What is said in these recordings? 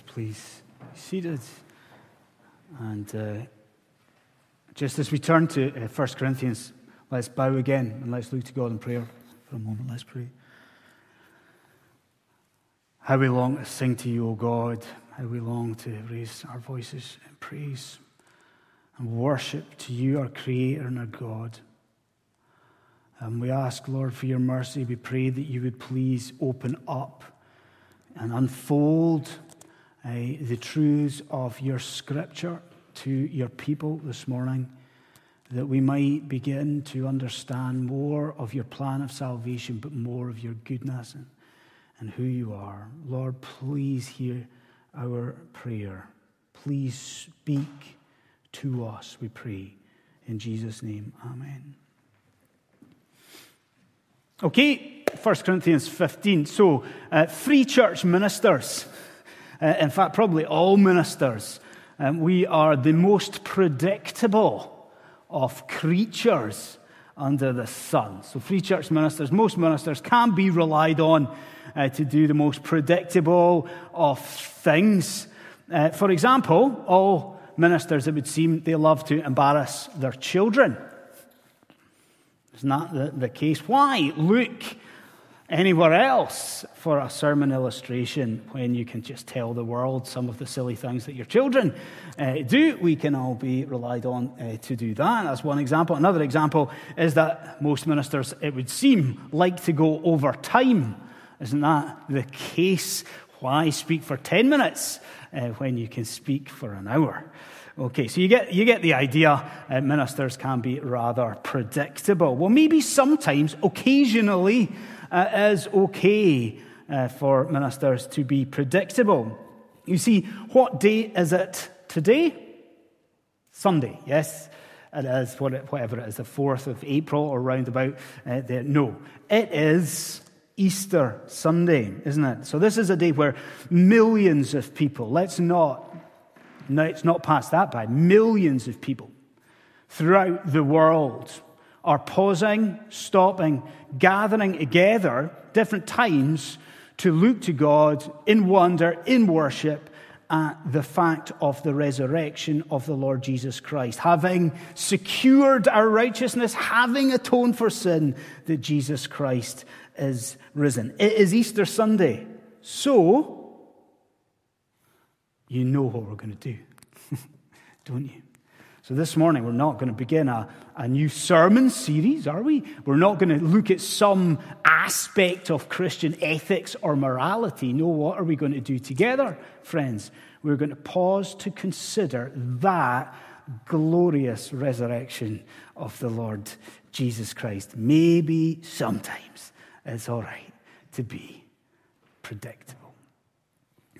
Please be seated. And uh, just as we turn to uh, 1 Corinthians, let's bow again and let's look to God in prayer for a moment. Let's pray. How we long to sing to you, O God. How we long to raise our voices in praise and worship to you, our Creator and our God. And we ask, Lord, for your mercy. We pray that you would please open up and unfold uh, the truths of your scripture to your people this morning, that we might begin to understand more of your plan of salvation, but more of your goodness and, and who you are. Lord, please hear our prayer. Please speak to us, we pray. In Jesus' name, amen. Okay, 1 Corinthians 15. So, uh, free church ministers, uh, in fact, probably all ministers, um, we are the most predictable of creatures under the sun. So, free church ministers, most ministers can be relied on uh, to do the most predictable of things. Uh, for example, all ministers, it would seem, they love to embarrass their children. Isn't that the, the case? Why look anywhere else for a sermon illustration when you can just tell the world some of the silly things that your children uh, do? We can all be relied on uh, to do that. That's one example. Another example is that most ministers, it would seem, like to go over time. Isn't that the case? Why speak for 10 minutes uh, when you can speak for an hour? Okay, so you get, you get the idea. Uh, ministers can be rather predictable. Well, maybe sometimes, occasionally, uh, is okay uh, for ministers to be predictable. You see, what day is it today? Sunday, yes? It is, whatever it is, the 4th of April or roundabout uh, there. No, it is Easter Sunday, isn't it? So this is a day where millions of people, let's not no, it's not past that by. Millions of people throughout the world are pausing, stopping, gathering together different times to look to God in wonder, in worship, at the fact of the resurrection of the Lord Jesus Christ. Having secured our righteousness, having atoned for sin, that Jesus Christ is risen. It is Easter Sunday. So, you know what we're going to do, don't you? So, this morning, we're not going to begin a, a new sermon series, are we? We're not going to look at some aspect of Christian ethics or morality. No, what are we going to do together, friends? We're going to pause to consider that glorious resurrection of the Lord Jesus Christ. Maybe sometimes it's all right to be predictable.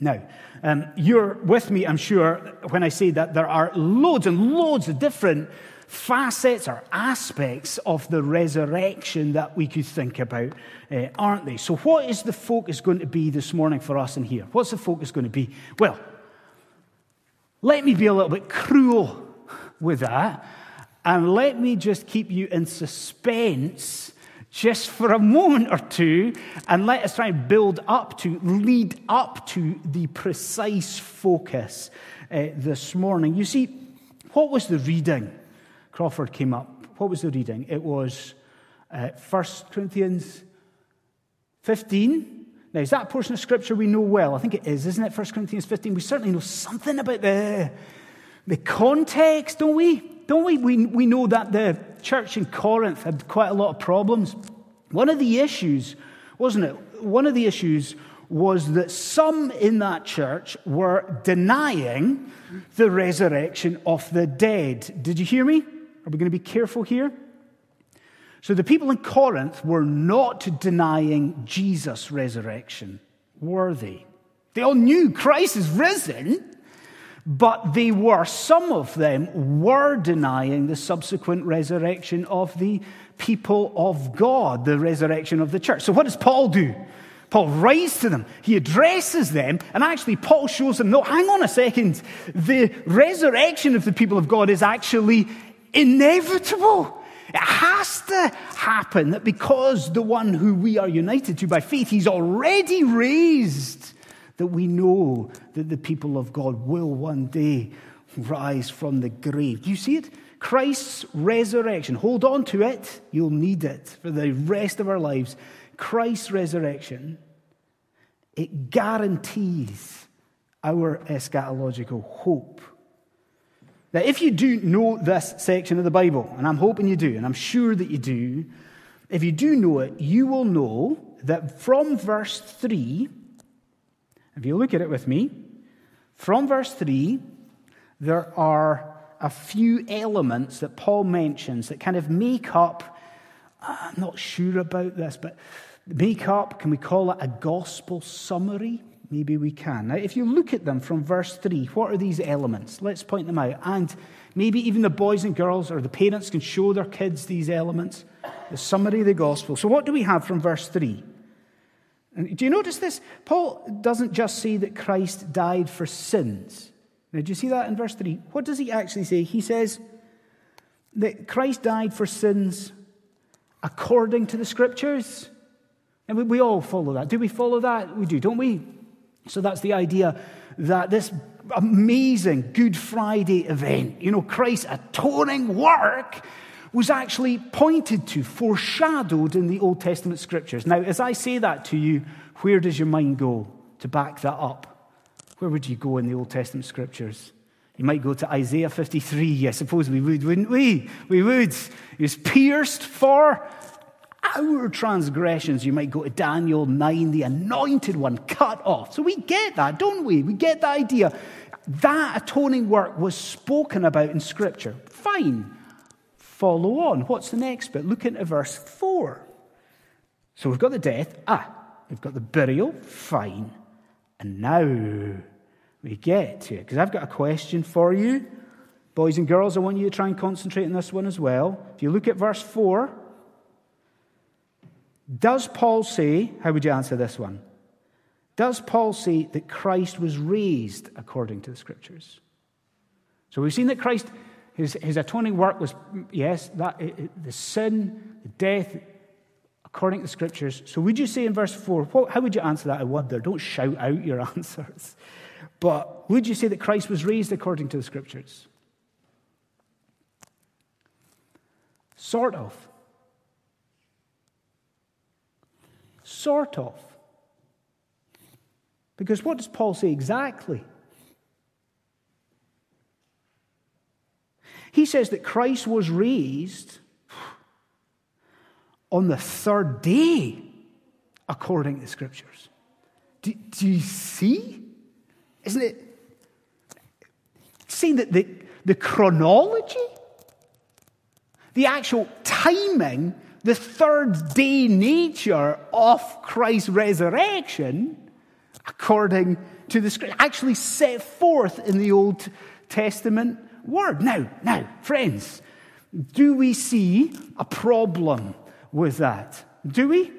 Now, um, you're with me, I'm sure, when I say that there are loads and loads of different facets or aspects of the resurrection that we could think about, uh, aren't they? So, what is the focus going to be this morning for us in here? What's the focus going to be? Well, let me be a little bit cruel with that, and let me just keep you in suspense just for a moment or two and let us try and build up to, lead up to the precise focus uh, this morning. You see, what was the reading? Crawford came up. What was the reading? It was uh, 1 Corinthians 15. Now, is that portion of scripture we know well? I think it is, isn't it? 1 Corinthians 15. We certainly know something about the, the context, don't we? Don't we? we? We know that the church in Corinth had quite a lot of problems. One of the issues, wasn't it? One of the issues was that some in that church were denying the resurrection of the dead. Did you hear me? Are we going to be careful here? So the people in Corinth were not denying Jesus' resurrection, were they? They all knew Christ is risen. But they were, some of them were denying the subsequent resurrection of the people of God, the resurrection of the church. So what does Paul do? Paul writes to them, he addresses them, and actually, Paul shows them no, hang on a second. The resurrection of the people of God is actually inevitable. It has to happen that because the one who we are united to by faith, he's already raised that we know that the people of God will one day rise from the grave. Do you see it? Christ's resurrection. Hold on to it. You'll need it for the rest of our lives. Christ's resurrection, it guarantees our eschatological hope. Now, if you do know this section of the Bible, and I'm hoping you do, and I'm sure that you do, if you do know it, you will know that from verse 3, if you look at it with me, from verse 3, there are a few elements that Paul mentions that kind of make up, uh, I'm not sure about this, but make up, can we call it a gospel summary? Maybe we can. Now, if you look at them from verse 3, what are these elements? Let's point them out. And maybe even the boys and girls or the parents can show their kids these elements. The summary of the gospel. So, what do we have from verse 3? And do you notice this? Paul doesn't just say that Christ died for sins. Now, do you see that in verse 3? What does he actually say? He says that Christ died for sins according to the scriptures. And we, we all follow that. Do we follow that? We do, don't we? So that's the idea that this amazing Good Friday event, you know, Christ's atoning work, was actually pointed to, foreshadowed in the Old Testament scriptures. Now, as I say that to you, where does your mind go to back that up? Where would you go in the Old Testament scriptures? You might go to Isaiah 53, I suppose we would, wouldn't we? We would. He was pierced for our transgressions. You might go to Daniel 9, the anointed one cut off. So we get that, don't we? We get the idea. That atoning work was spoken about in Scripture. Fine. Follow on. What's the next bit? Look into verse 4. So we've got the death. Ah, we've got the burial. Fine. And now we get to it. Because I've got a question for you. Boys and girls, I want you to try and concentrate on this one as well. If you look at verse 4, does Paul say, how would you answer this one? Does Paul say that Christ was raised according to the scriptures? So we've seen that Christ, his, his atoning work was, yes, that, the sin, the death, according to the scriptures. So would you say in verse 4, what, how would you answer that? I wonder. Don't shout out your answers. But would you say that Christ was raised according to the scriptures? Sort of. Sort of. Because what does Paul say exactly? He says that Christ was raised on the third day, according to the scriptures. Do, do you see? Isn't it? Seeing that the, the chronology, the actual timing the third day nature of Christ's resurrection, according to the scripture, actually set forth in the Old Testament word. Now, now, friends, do we see a problem with that? Do we?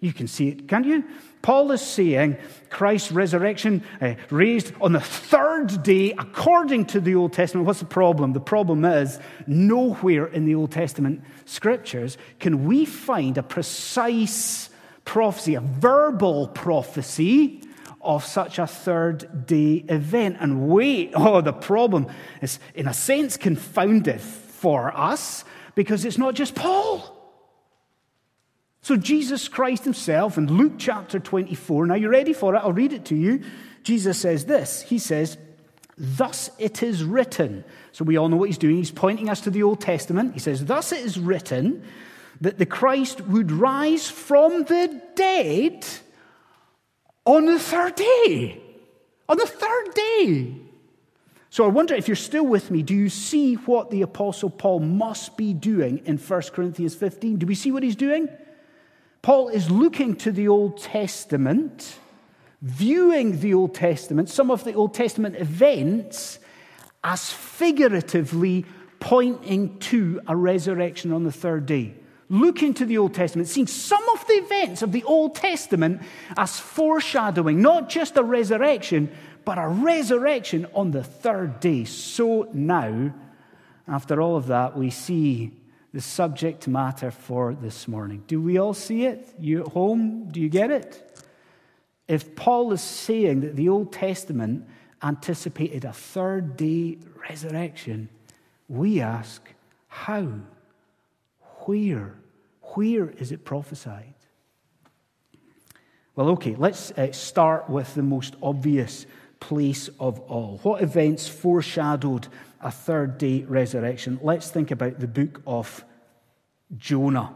You can see it, can't you? Paul is saying Christ's resurrection, uh, raised on the third day according to the Old Testament. What's the problem? The problem is nowhere in the Old Testament scriptures can we find a precise prophecy, a verbal prophecy of such a third day event. And wait, oh, the problem is, in a sense, confounded for us because it's not just Paul. So, Jesus Christ himself in Luke chapter 24, now you're ready for it, I'll read it to you. Jesus says this He says, Thus it is written. So, we all know what he's doing. He's pointing us to the Old Testament. He says, Thus it is written that the Christ would rise from the dead on the third day. On the third day. So I wonder if you're still with me, do you see what the Apostle Paul must be doing in 1 Corinthians 15? Do we see what he's doing? Paul is looking to the Old Testament, viewing the Old Testament, some of the Old Testament events, as figuratively pointing to a resurrection on the third day. Looking to the Old Testament, seeing some of the events of the Old Testament as foreshadowing not just a resurrection, but a resurrection on the third day. So now, after all of that, we see the subject matter for this morning. Do we all see it? You at home, do you get it? if Paul is saying that the Old Testament anticipated a third day resurrection, we ask, how? Where? Where is it prophesied? Well, okay, let's uh, start with the most obvious place of all. What events foreshadowed a third day resurrection? Let's think about the book of Jonah.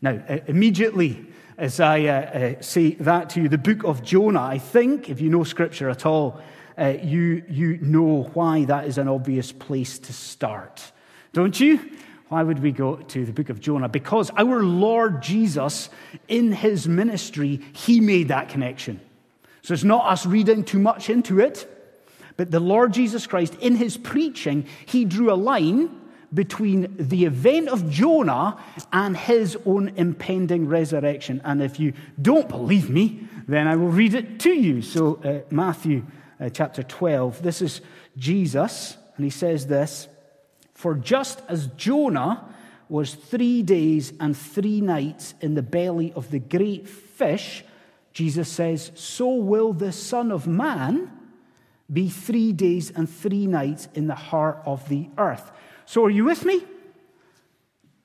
Now, uh, immediately as I uh, uh, say that to you, the book of Jonah, I think, if you know scripture at all, uh, you, you know why that is an obvious place to start. Don't you? Why would we go to the book of Jonah? Because our Lord Jesus, in his ministry, he made that connection. So it's not us reading too much into it, but the Lord Jesus Christ, in his preaching, he drew a line between the event of Jonah and his own impending resurrection. And if you don't believe me, then I will read it to you. So, uh, Matthew uh, chapter 12, this is Jesus, and he says this. For just as Jonah was three days and three nights in the belly of the great fish, Jesus says, so will the Son of Man be three days and three nights in the heart of the earth. So, are you with me? Does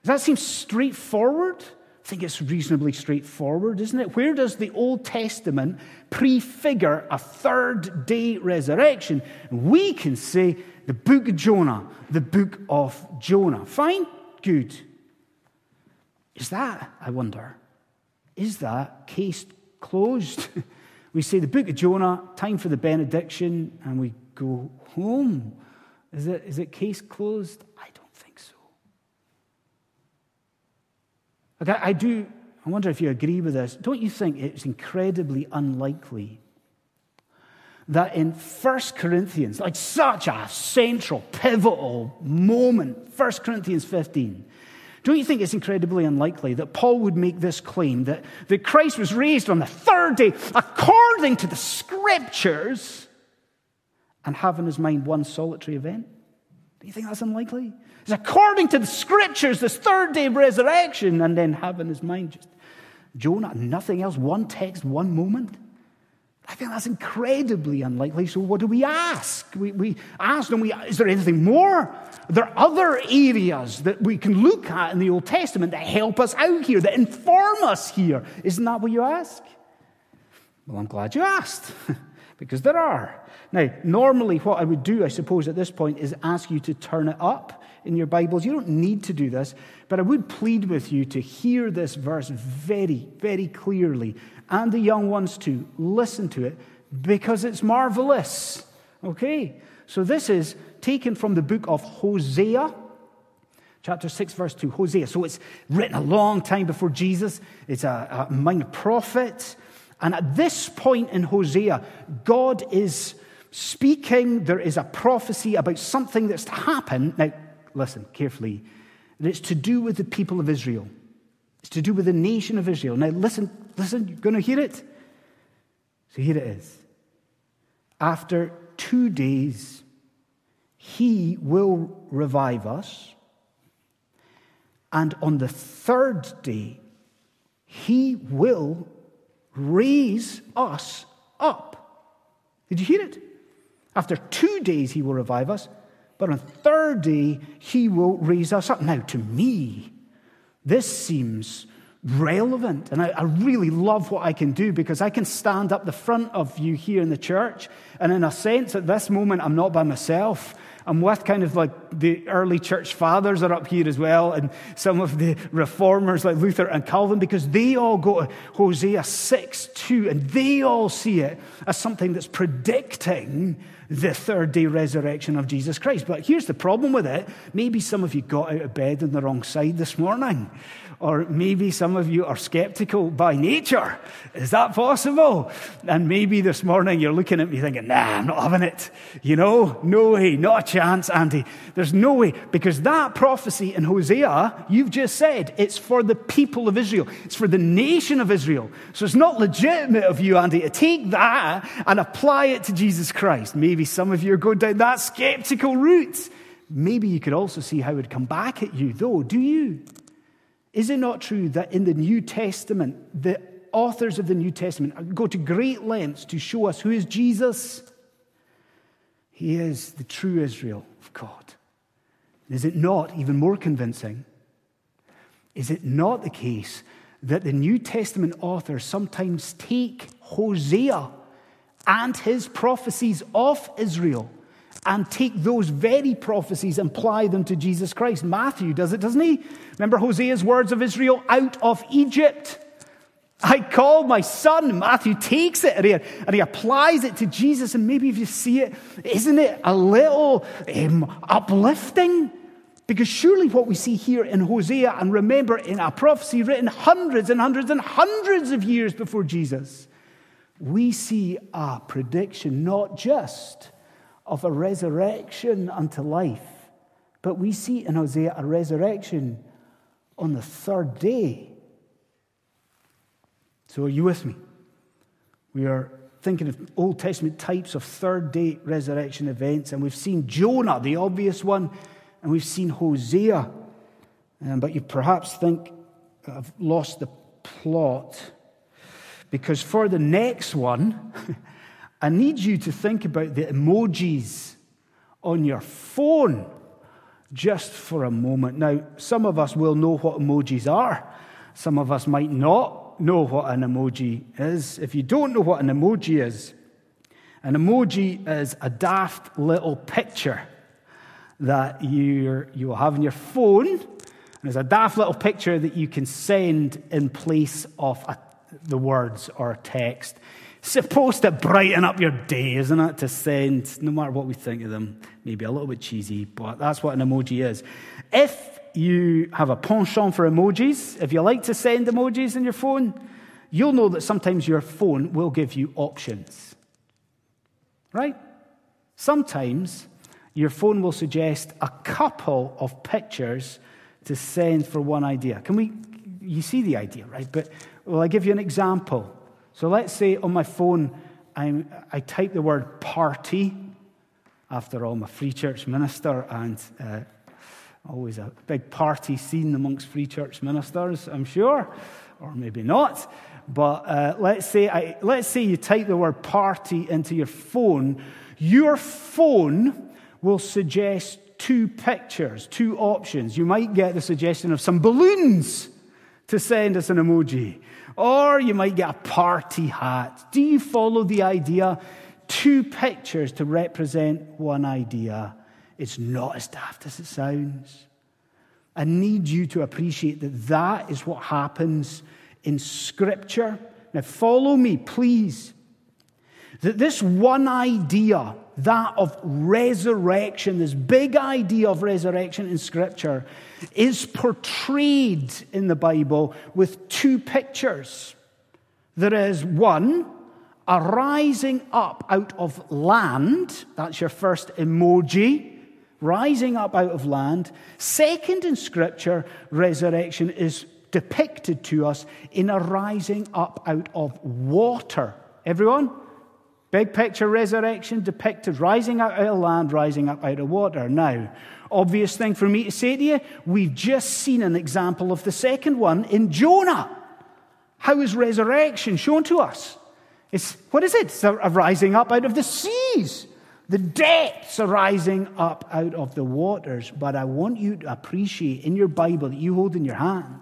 that seem straightforward? I think it's reasonably straightforward, isn't it? Where does the Old Testament prefigure a third day resurrection? We can say the book of Jonah, the book of Jonah. Fine? Good. Is that, I wonder, is that case closed? we say the book of Jonah, time for the benediction, and we go home. Is it, is it case closed? I don't think so. Okay, I do, I wonder if you agree with this. Don't you think it's incredibly unlikely that in 1 Corinthians, like such a central, pivotal moment, 1 Corinthians 15, don't you think it's incredibly unlikely that Paul would make this claim that, that Christ was raised on the third day according to the scriptures and have in his mind one solitary event? Do you think that's unlikely? It's according to the scriptures, this third day of resurrection, and then have in his mind just Jonah, nothing else, one text, one moment. I think that's incredibly unlikely. So, what do we ask? We, we ask them, we, is there anything more? Are there other areas that we can look at in the Old Testament that help us out here, that inform us here? Isn't that what you ask? Well, I'm glad you asked, because there are. Now, normally, what I would do, I suppose, at this point is ask you to turn it up in your Bibles. You don't need to do this, but I would plead with you to hear this verse very, very clearly and the young ones too. Listen to it because it's marvelous. Okay? So this is taken from the book of Hosea, chapter 6, verse 2. Hosea. So it's written a long time before Jesus. It's a, a minor prophet. And at this point in Hosea, God is speaking. There is a prophecy about something that's to happen. Now, listen carefully. It's to do with the people of Israel. It's to do with the nation of Israel. Now, listen, listen, you're going to hear it. So here it is. After two days, he will revive us. And on the third day, he will raise us up. Did you hear it? After two days, he will revive us. But on the third day, he will raise us up. Now, to me, this seems relevant. And I, I, really love what I can do because I can stand up the front of you here in the church. And in a sense, at this moment, I'm not by myself. I'm with kind of like the early church fathers are up here as well, and some of the reformers like Luther and Calvin, because they all go to Hosea 6 2, and they all see it as something that's predicting the third day resurrection of Jesus Christ. But here's the problem with it. Maybe some of you got out of bed on the wrong side this morning. Or maybe some of you are skeptical by nature. Is that possible? And maybe this morning you're looking at me thinking, nah, I'm not having it. You know, no way, not a chance, Andy. There's no way. Because that prophecy in Hosea, you've just said, it's for the people of Israel. It's for the nation of Israel. So it's not legitimate of you, Andy, to take that and apply it to Jesus Christ. Maybe some of you are going down that skeptical route. Maybe you could also see how it would come back at you, though. Do you? Is it not true that in the New Testament, the authors of the New Testament go to great lengths to show us who is Jesus. He is the true Israel of God. Is it not even more convincing? Is it not the case that the New Testament authors sometimes take Hosea and his prophecies of Israel and take those very prophecies and apply them to Jesus Christ? Matthew does it, doesn't he? Remember Hosea's words of Israel out of Egypt? I called my son. Matthew takes it and he, and he, applies it to Jesus. And maybe if you see it, isn't it a little um, uplifting? Because surely what we see here in Hosea, and remember in a prophecy written hundreds and hundreds and hundreds of years before Jesus, we see a prediction not just of a resurrection unto life, but we see in Hosea a resurrection on the third day. So, are you with me? We are thinking of Old Testament types of third day resurrection events, and we've seen Jonah, the obvious one, and we've seen Hosea. Um, but you perhaps think I've lost the plot because for the next one, I need you to think about the emojis on your phone just for a moment. Now, some of us will know what emojis are, some of us might not know what an emoji is, if you don't know what an emoji is, an emoji is a daft little picture that you will have on your phone. And it's a daft little picture that you can send in place of a, the words or text. Supposed to brighten up your day, isn't it? To send, no matter what we think of them, maybe a little bit cheesy, but that's what an emoji is. If you have a penchant for emojis, if you like to send emojis in your phone, you'll know that sometimes your phone will give you options. Right? Sometimes your phone will suggest a couple of pictures to send for one idea. Can we, you see the idea, right? But will I give you an example? So let's say on my phone, I'm, I type the word party. After all, I'm a free church minister, and uh, Always a big party scene amongst free church ministers, I'm sure, or maybe not. But uh, let's, say I, let's say you type the word party into your phone. Your phone will suggest two pictures, two options. You might get the suggestion of some balloons to send us an emoji, or you might get a party hat. Do you follow the idea? Two pictures to represent one idea. It's not as daft as it sounds. I need you to appreciate that that is what happens in Scripture. Now, follow me, please. That this one idea, that of resurrection, this big idea of resurrection in Scripture, is portrayed in the Bible with two pictures. There is one, a rising up out of land. That's your first emoji rising up out of land. Second in Scripture, resurrection is depicted to us in a rising up out of water. Everyone? Big picture resurrection depicted rising out of land, rising up out of water. Now, obvious thing for me to say to you, we've just seen an example of the second one in Jonah. How is resurrection shown to us? It's, what is it? It's a rising up out of the seas. The depths are rising up out of the waters, but I want you to appreciate in your Bible that you hold in your hand,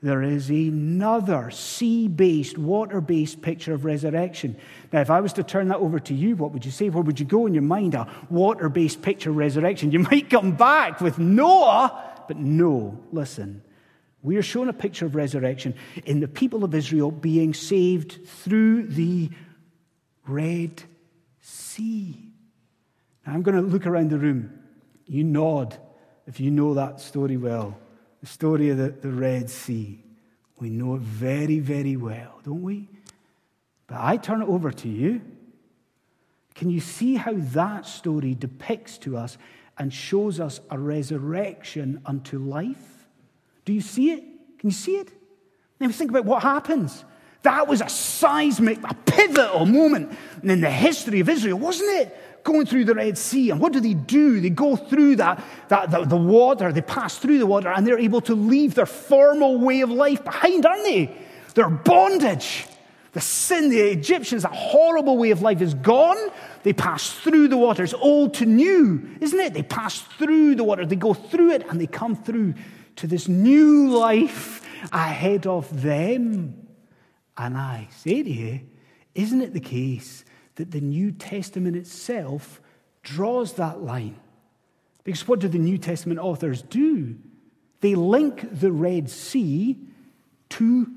there is another sea based, water based picture of resurrection. Now, if I was to turn that over to you, what would you say? Where would you go in your mind? A water based picture of resurrection. You might come back with Noah, but no, listen. We are shown a picture of resurrection in the people of Israel being saved through the Red Sea. Now, I'm going to look around the room. You nod if you know that story well. The story of the, the Red Sea. We know it very, very well, don't we? But I turn it over to you. Can you see how that story depicts to us and shows us a resurrection unto life? Do you see it? Can you see it? Now think about what happens. That was a seismic, a pivotal moment in the history of Israel, wasn't it? Going through the Red Sea. And what do they do? They go through that, that the, the water, they pass through the water, and they're able to leave their formal way of life behind, aren't they? their bondage. The sin, the Egyptians, that horrible way of life is gone. They pass through the waters, old to new, isn't it? They pass through the water, they go through it, and they come through to this new life ahead of them. And I say to you, isn't it the case that the New Testament itself draws that line? Because what do the New Testament authors do? They link the Red Sea to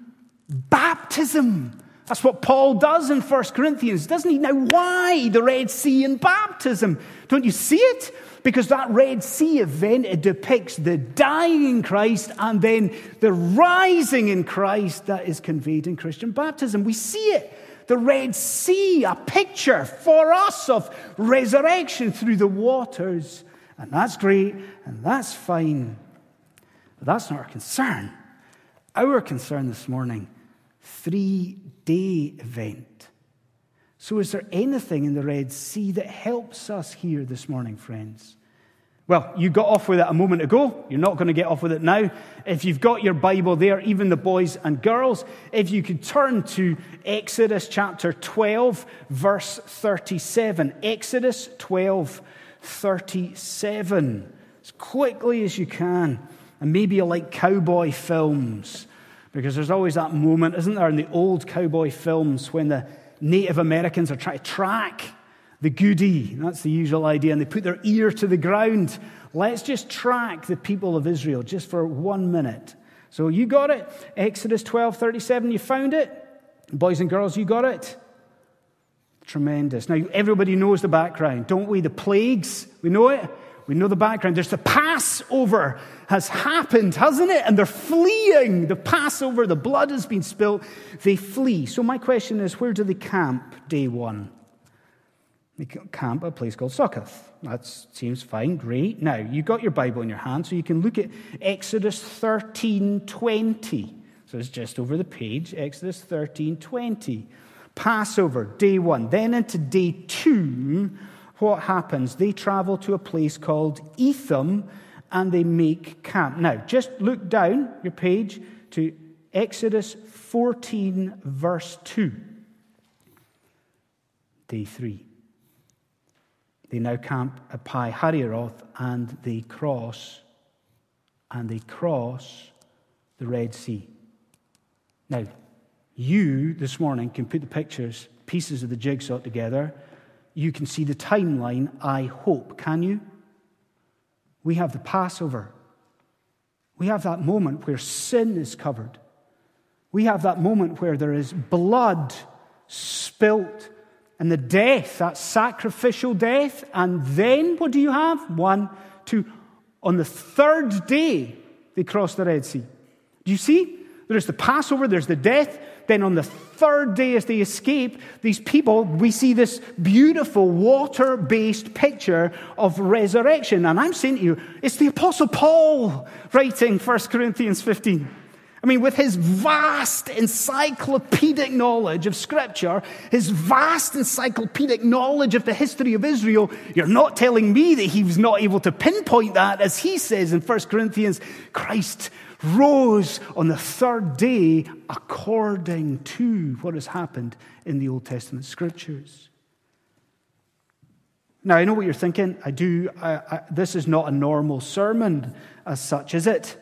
baptism. That's what Paul does in 1 Corinthians, doesn't he? Now, why the Red Sea and baptism? Don't you see it? Because that Red Sea event, it depicts the dying in Christ and then the rising in Christ that is conveyed in Christian baptism. We see it. The Red Sea, a picture for us of resurrection through the waters. And that's great and that's fine. But that's not our concern. Our concern this morning, three day event. So, is there anything in the Red Sea that helps us here this morning, friends? Well, you got off with it a moment ago. You're not going to get off with it now. If you've got your Bible there, even the boys and girls, if you could turn to Exodus chapter 12, verse 37. Exodus 12, 37. As quickly as you can. And maybe you like cowboy films, because there's always that moment, isn't there, in the old cowboy films when the Native Americans are trying to track the goody. That's the usual idea. And they put their ear to the ground. Let's just track the people of Israel just for one minute. So you got it. Exodus 12 37, you found it. Boys and girls, you got it. Tremendous. Now, everybody knows the background, don't we? The plagues, we know it. We know the background. There's the Passover has happened, hasn't it? And they're fleeing. The Passover, the blood has been spilled. They flee. So, my question is where do they camp day one? Camp at a place called Succoth. That seems fine, great. Now, you've got your Bible in your hand, so you can look at Exodus 13 20. So it's just over the page, Exodus 13 20. Passover, day one. Then into day two, what happens? They travel to a place called Etham and they make camp. Now, just look down your page to Exodus 14, verse 2. Day 3. They now camp at Pi Hahiroth and they cross, and they cross the Red Sea. Now, you this morning can put the pictures, pieces of the jigsaw together. You can see the timeline, I hope. Can you? We have the Passover. We have that moment where sin is covered. We have that moment where there is blood spilt and the death, that sacrificial death. And then what do you have? One, two. On the third day, they cross the Red Sea. Do you see? There's the Passover, there's the death. Then on the third day, as they escape, these people, we see this beautiful water based picture of resurrection. And I'm saying to you, it's the Apostle Paul writing 1 Corinthians 15. I mean, with his vast encyclopedic knowledge of Scripture, his vast encyclopedic knowledge of the history of Israel, you're not telling me that he was not able to pinpoint that, as he says in 1 Corinthians, Christ rose on the third day according to what has happened in the Old Testament Scriptures. Now, I know what you're thinking. I do. I, I, this is not a normal sermon as such, is it?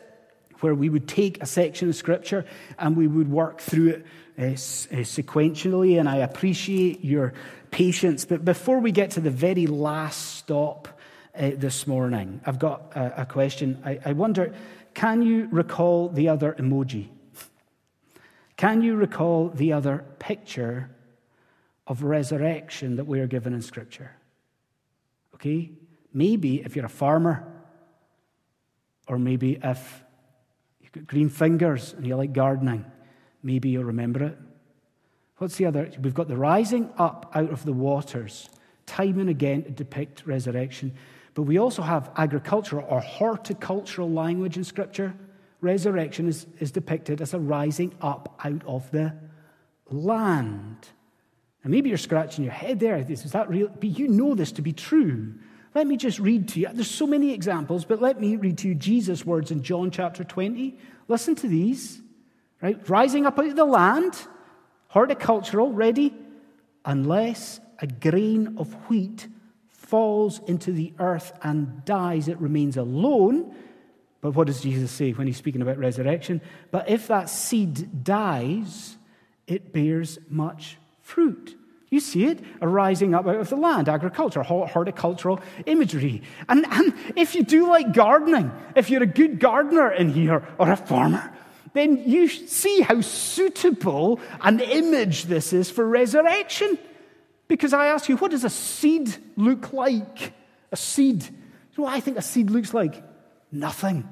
Where we would take a section of Scripture and we would work through it uh, uh, sequentially. And I appreciate your patience. But before we get to the very last stop uh, this morning, I've got a, a question. I, I wonder can you recall the other emoji? Can you recall the other picture of resurrection that we are given in Scripture? Okay? Maybe if you're a farmer, or maybe if You've got green fingers and you like gardening. Maybe you'll remember it. What's the other? We've got the rising up out of the waters, time and again to depict resurrection. But we also have agricultural or horticultural language in Scripture. Resurrection is, is depicted as a rising up out of the land. And maybe you're scratching your head there. Is that real? But you know this to be true. Let me just read to you. There's so many examples, but let me read to you Jesus' words in John chapter 20. Listen to these. right? Rising up out of the land, horticultural, ready, unless a grain of wheat falls into the earth and dies, it remains alone. But what does Jesus say when he's speaking about resurrection? But if that seed dies, it bears much fruit. You see it arising up out of the land, agriculture, horticultural imagery. And, and if you do like gardening, if you're a good gardener in here or a farmer, then you see how suitable an image this is for resurrection. Because I ask you, what does a seed look like? A seed. You know what I think a seed looks like? Nothing.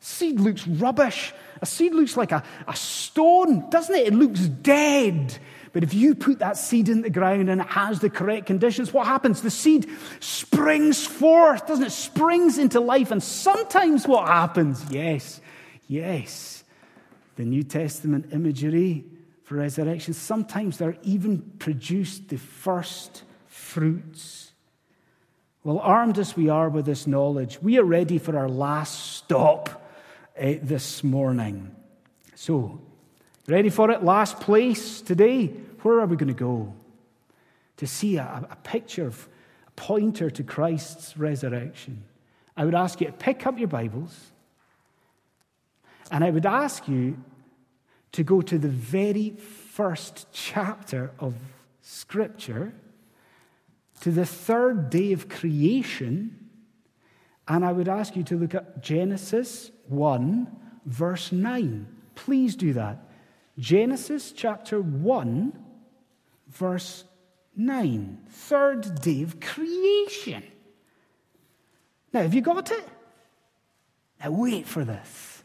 Seed looks rubbish. A seed looks like a, a stone, doesn't it? It looks dead. But if you put that seed in the ground and it has the correct conditions, what happens? The seed springs forth, doesn't it? Springs into life. And sometimes what happens? Yes, yes. The New Testament imagery for resurrection, sometimes they're even produced the first fruits. Well, armed as we are with this knowledge, we are ready for our last stop uh, this morning. So, Ready for it? Last place today. Where are we going to go? To see a, a picture of a pointer to Christ's resurrection. I would ask you to pick up your Bibles and I would ask you to go to the very first chapter of Scripture, to the third day of creation, and I would ask you to look at Genesis 1, verse 9. Please do that. Genesis chapter 1, verse 9. Third day of creation. Now, have you got it? Now, wait for this.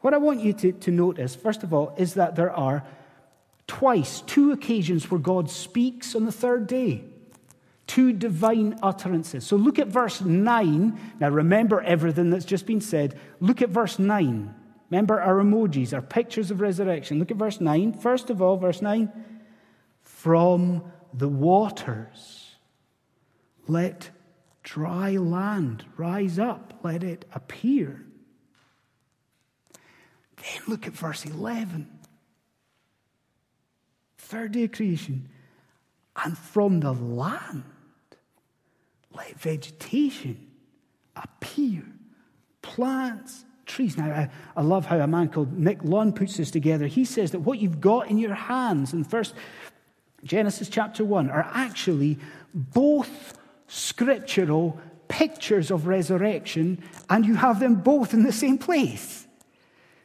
What I want you to, to notice, first of all, is that there are twice, two occasions where God speaks on the third day. Two divine utterances. So look at verse 9. Now, remember everything that's just been said. Look at verse 9. Remember our emojis, our pictures of resurrection. Look at verse 9. First of all, verse 9 From the waters, let dry land rise up, let it appear. Then look at verse 11. Third day of creation. And from the land, let vegetation appear, plants trees. Now, I, I, love how a man called Nick Lunn puts this together. He says that what you've got in your hands in first Genesis chapter 1 are actually both scriptural pictures of resurrection, and you have them both in the same place.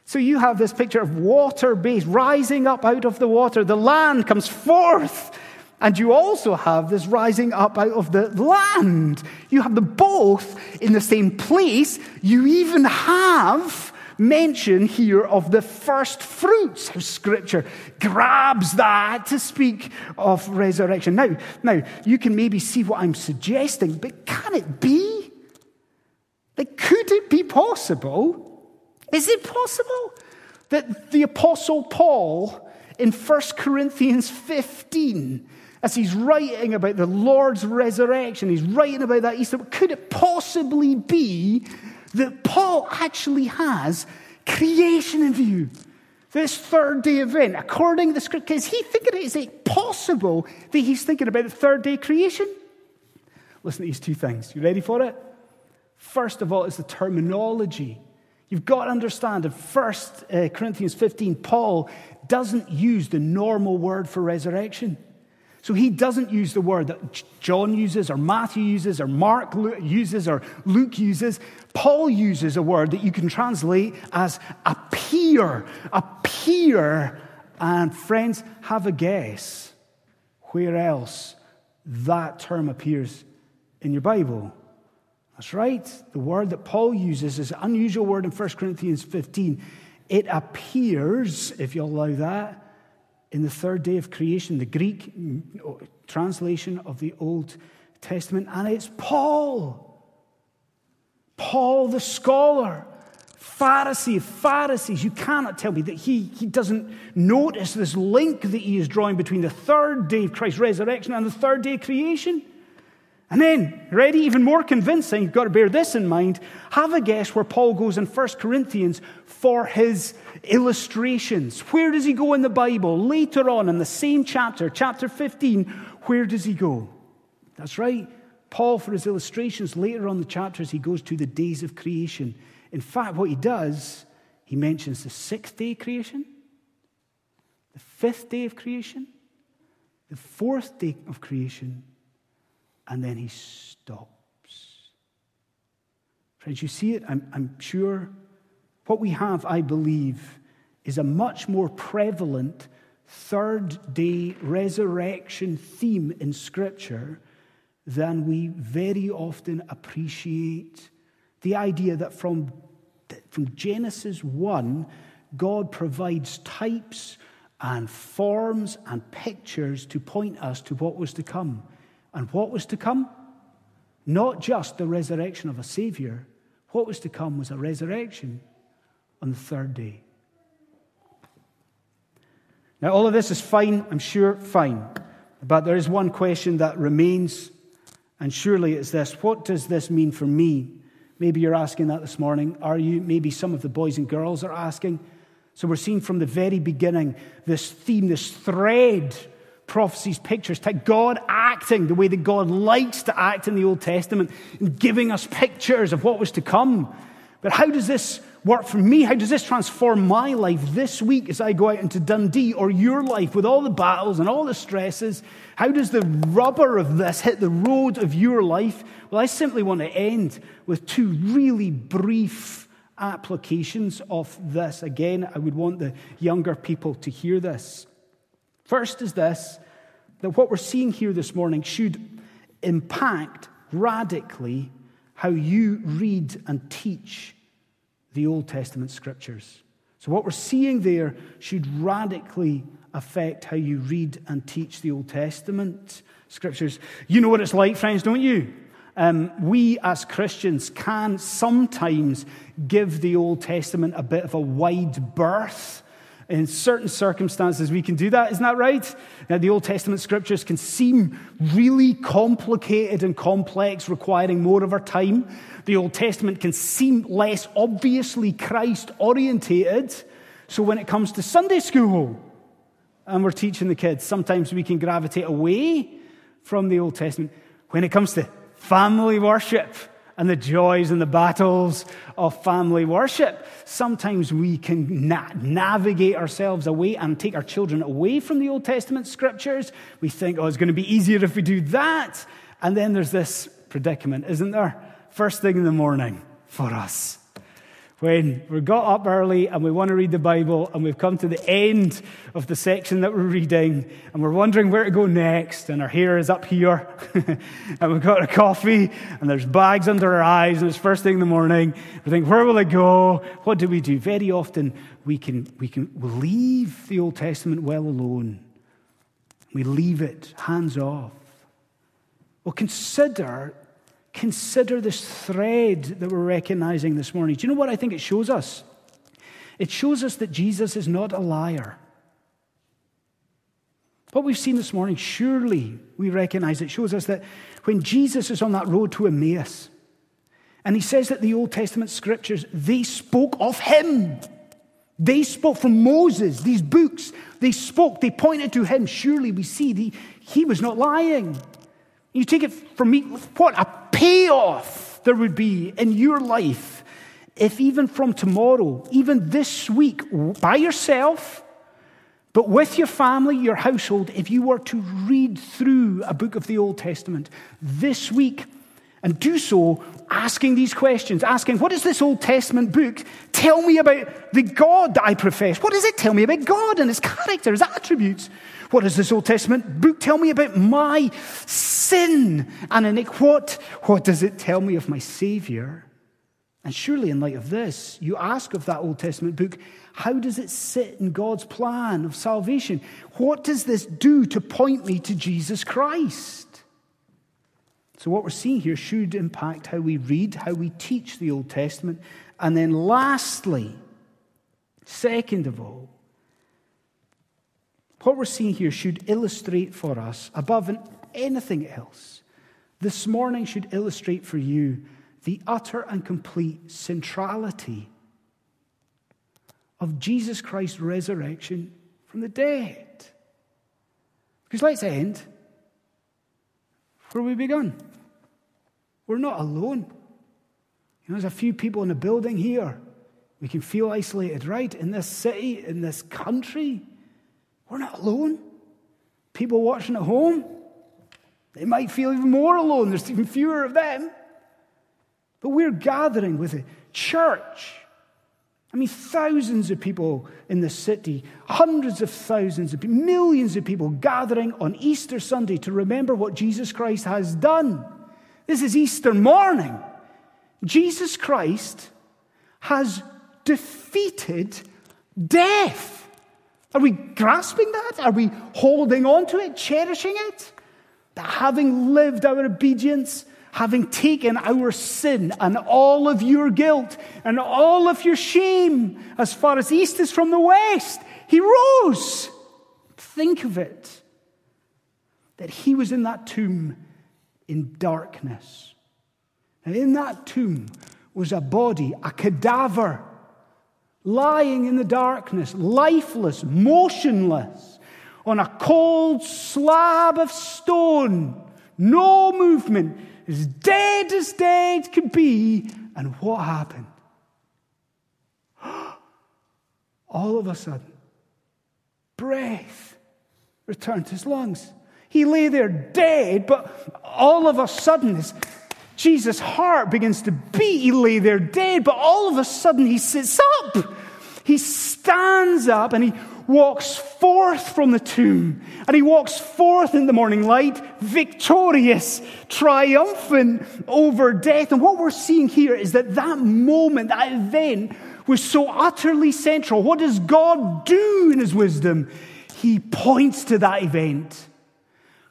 So you have this picture of water based, rising up out of the water. The land comes forth and you also have this rising up out of the land. You have them both in the same place. You even have mention here of the first fruits. How scripture grabs that to speak of resurrection. Now, now, you can maybe see what I'm suggesting, but can it be? Like, could it be possible? Is it possible that the Apostle Paul in 1 Corinthians 15 as he's writing about the Lord's resurrection, he's writing about that Easter. Could it possibly be that Paul actually has creation in view? This third day event, according to the scripture, is he thinking, is it possible that he's thinking about the third day creation? Listen to these two things. You ready for it? First of all, is the terminology. You've got to understand in 1 uh, Corinthians 15, Paul doesn't use the normal word for resurrection. So he doesn't use the word that John uses, or Matthew uses, or Mark uses, or Luke uses. Paul uses a word that you can translate as appear. Appear. And friends, have a guess where else that term appears in your Bible. That's right. The word that Paul uses is an unusual word in 1 Corinthians 15. It appears, if you allow that, in the third day of creation, the Greek mm, oh, translation of the Old Testament, and it's Paul. Paul the scholar, Pharisee Pharisees. You cannot tell me that he, he doesn't notice this link that he is drawing between the third day of Christ's resurrection and the third day of creation. And then, ready, even more convincing, you've got to bear this in mind. Have a guess where Paul goes in 1 Corinthians for his illustrations. Where does he go in the Bible? Later on in the same chapter, chapter 15, where does he go? That's right. Paul, for his illustrations, later on the chapters, he goes to the days of creation. In fact, what he does, he mentions the sixth day of creation, the fifth day of creation, the fourth day of creation, and then he stops. Friends, you see it? I'm, I'm sure. What we have, I believe, is a much more prevalent third day resurrection theme in Scripture than we very often appreciate. The idea that from, from Genesis 1, God provides types and forms and pictures to point us to what was to come. And what was to come? Not just the resurrection of a Savior. What was to come was a resurrection on the third day. Now, all of this is fine, I'm sure, fine. But there is one question that remains, and surely it's this what does this mean for me? Maybe you're asking that this morning. Are you? Maybe some of the boys and girls are asking. So we're seeing from the very beginning this theme, this thread prophecies, pictures, God acting the way that God likes to act in the Old Testament and giving us pictures of what was to come. But how does this work for me? How does this transform my life this week as I go out into Dundee or your life with all the battles and all the stresses? How does the rubber of this hit the road of your life? Well, I simply want to end with two really brief applications of this. Again, I would want the younger people to hear this. First is this that what we're seeing here this morning should impact radically how you read and teach the Old Testament scriptures. So, what we're seeing there should radically affect how you read and teach the Old Testament scriptures. You know what it's like, friends, don't you? Um, we as Christians can sometimes give the Old Testament a bit of a wide berth in certain circumstances, we can do that. Isn't that right? Now, the Old Testament scriptures can seem really complicated and complex, requiring more of our time. The Old Testament can seem less obviously Christ orientated. So, when it comes to Sunday school and we're teaching the kids, sometimes we can gravitate away from the Old Testament. When it comes to family worship, and the joys and the battles of family worship. Sometimes we can na- navigate ourselves away and take our children away from the Old Testament scriptures. We think, oh, it's going to be easier if we do that. And then there's this predicament, isn't there? First thing in the morning for us when we got up early and we want to read the Bible and we've come to the end of the section that we're reading and we're wondering where to go next and our hair is up here and we've got a coffee and there's bags under our eyes and it's first thing in the morning. We think, where will it go? What do we do? Very often we can, we can leave the Old Testament well alone. We leave it hands off. Well, consider consider this thread that we're recognizing this morning. Do you know what I think it shows us? It shows us that Jesus is not a liar. What we've seen this morning, surely we recognize it shows us that when Jesus is on that road to Emmaus, and he says that the Old Testament scriptures, they spoke of him. They spoke from Moses, these books. They spoke, they pointed to him. Surely we see the, he was not lying. You take it from me, what a payoff there would be in your life if even from tomorrow, even this week, by yourself, but with your family, your household, if you were to read through a book of the Old Testament this week and do so asking these questions, asking, What does this Old Testament book tell me about the God that I profess? What does it tell me about God and his character, his attributes? What does this Old Testament book tell me about my and iniquity? What, what does it tell me of my Savior? And surely, in light of this, you ask of that Old Testament book, how does it sit in God's plan of salvation? What does this do to point me to Jesus Christ? So, what we're seeing here should impact how we read, how we teach the Old Testament. And then, lastly, second of all, what we're seeing here should illustrate for us, above anything else, this morning should illustrate for you the utter and complete centrality of Jesus Christ's resurrection from the dead. Because let's end where we begun. We're not alone. You know, there's a few people in a building here. We can feel isolated, right? In this city, in this country. We're not alone. People watching at home, they might feel even more alone. There's even fewer of them. But we're gathering with a church. I mean, thousands of people in the city, hundreds of thousands of people, millions of people gathering on Easter Sunday to remember what Jesus Christ has done. This is Easter morning. Jesus Christ has defeated death. Are we grasping that? Are we holding on to it, cherishing it? That having lived our obedience, having taken our sin and all of your guilt and all of your shame as far as east is from the west, he rose. Think of it. That he was in that tomb in darkness. And in that tomb was a body, a cadaver, lying in the darkness, lifeless, motionless, on a cold slab of stone, no movement, as dead as dead could be. And what happened? All of a sudden, breath returned to his lungs. He lay there dead, but all of a sudden, his Jesus' heart begins to beat. He lay there dead, but all of a sudden, he sits up. He stands up and he walks forth from the tomb and he walks forth in the morning light, victorious, triumphant over death. And what we're seeing here is that that moment, that event, was so utterly central. What does God do in his wisdom? He points to that event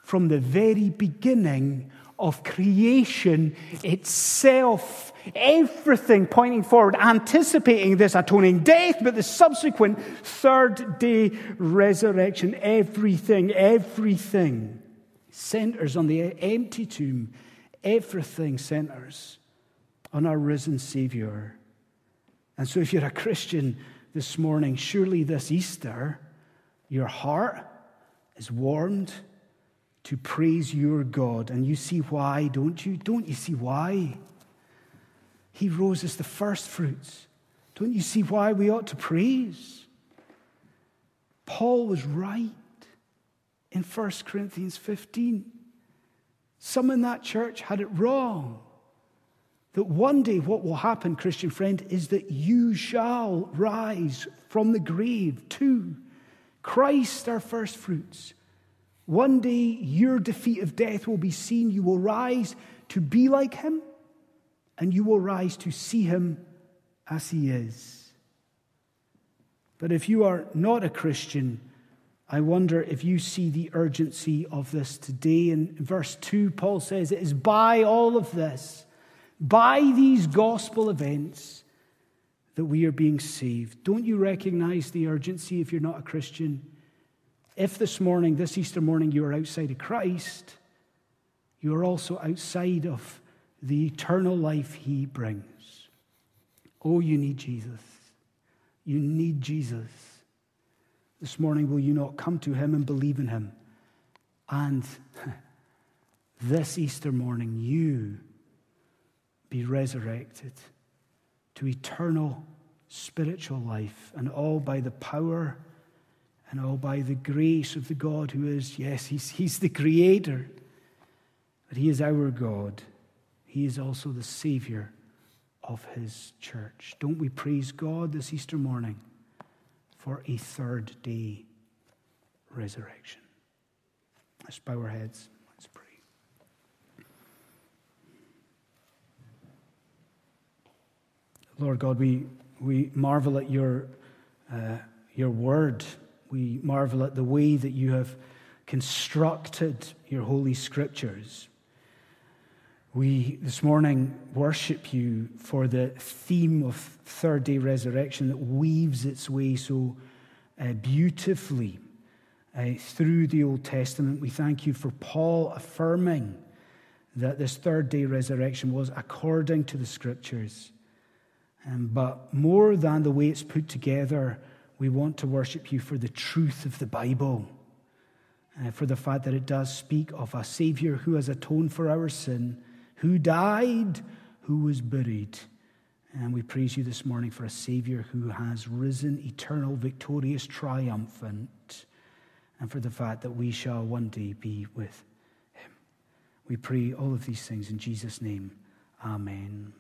from the very beginning of creation itself. Everything pointing forward, anticipating this atoning death, but the subsequent third day resurrection. Everything, everything centers on the empty tomb. Everything centers on our risen Savior. And so, if you're a Christian this morning, surely this Easter, your heart is warmed to praise your God. And you see why, don't you? Don't you see why? He rose as the first fruits. Don't you see why we ought to praise? Paul was right in 1 Corinthians 15. Some in that church had it wrong. That one day, what will happen, Christian friend, is that you shall rise from the grave to Christ, our first fruits. One day, your defeat of death will be seen. You will rise to be like him, and you will rise to see him as he is. But if you are not a Christian, I wonder if you see the urgency of this today. In verse 2, Paul says, It is by all of this, by these gospel events, that we are being saved. Don't you recognize the urgency if you're not a Christian? If this morning, this Easter morning, you are outside of Christ, you are also outside of the eternal life he brings. Oh, you need Jesus. You need Jesus. This morning, will you not come to him and believe in him? And this Easter morning, you be resurrected to eternal spiritual life, and all by the power and all by the grace of the God who is, yes, he's, he's the creator, but he is our God. He is also the Savior of his church. Don't we praise God this Easter morning for a third day resurrection? Let's bow our heads. Let's pray. Lord God, we, we marvel at your, uh, your word we marvel at the way that you have constructed your holy scriptures. We this morning worship you for the theme of third day resurrection that weaves its way so uh, beautifully uh, through the Old Testament. We thank you for Paul affirming that this third day resurrection was according to the scriptures. Um, but more than the way it's put together, we want to worship you for the truth of the Bible, uh, for the fact that it does speak of a Savior who has atoned for our sin, who died, who was buried. And we praise you this morning for a Savior who has risen eternal, victorious, triumphant, and for the fact that we shall one day be with him. We pray all of these things in Jesus' name. Amen.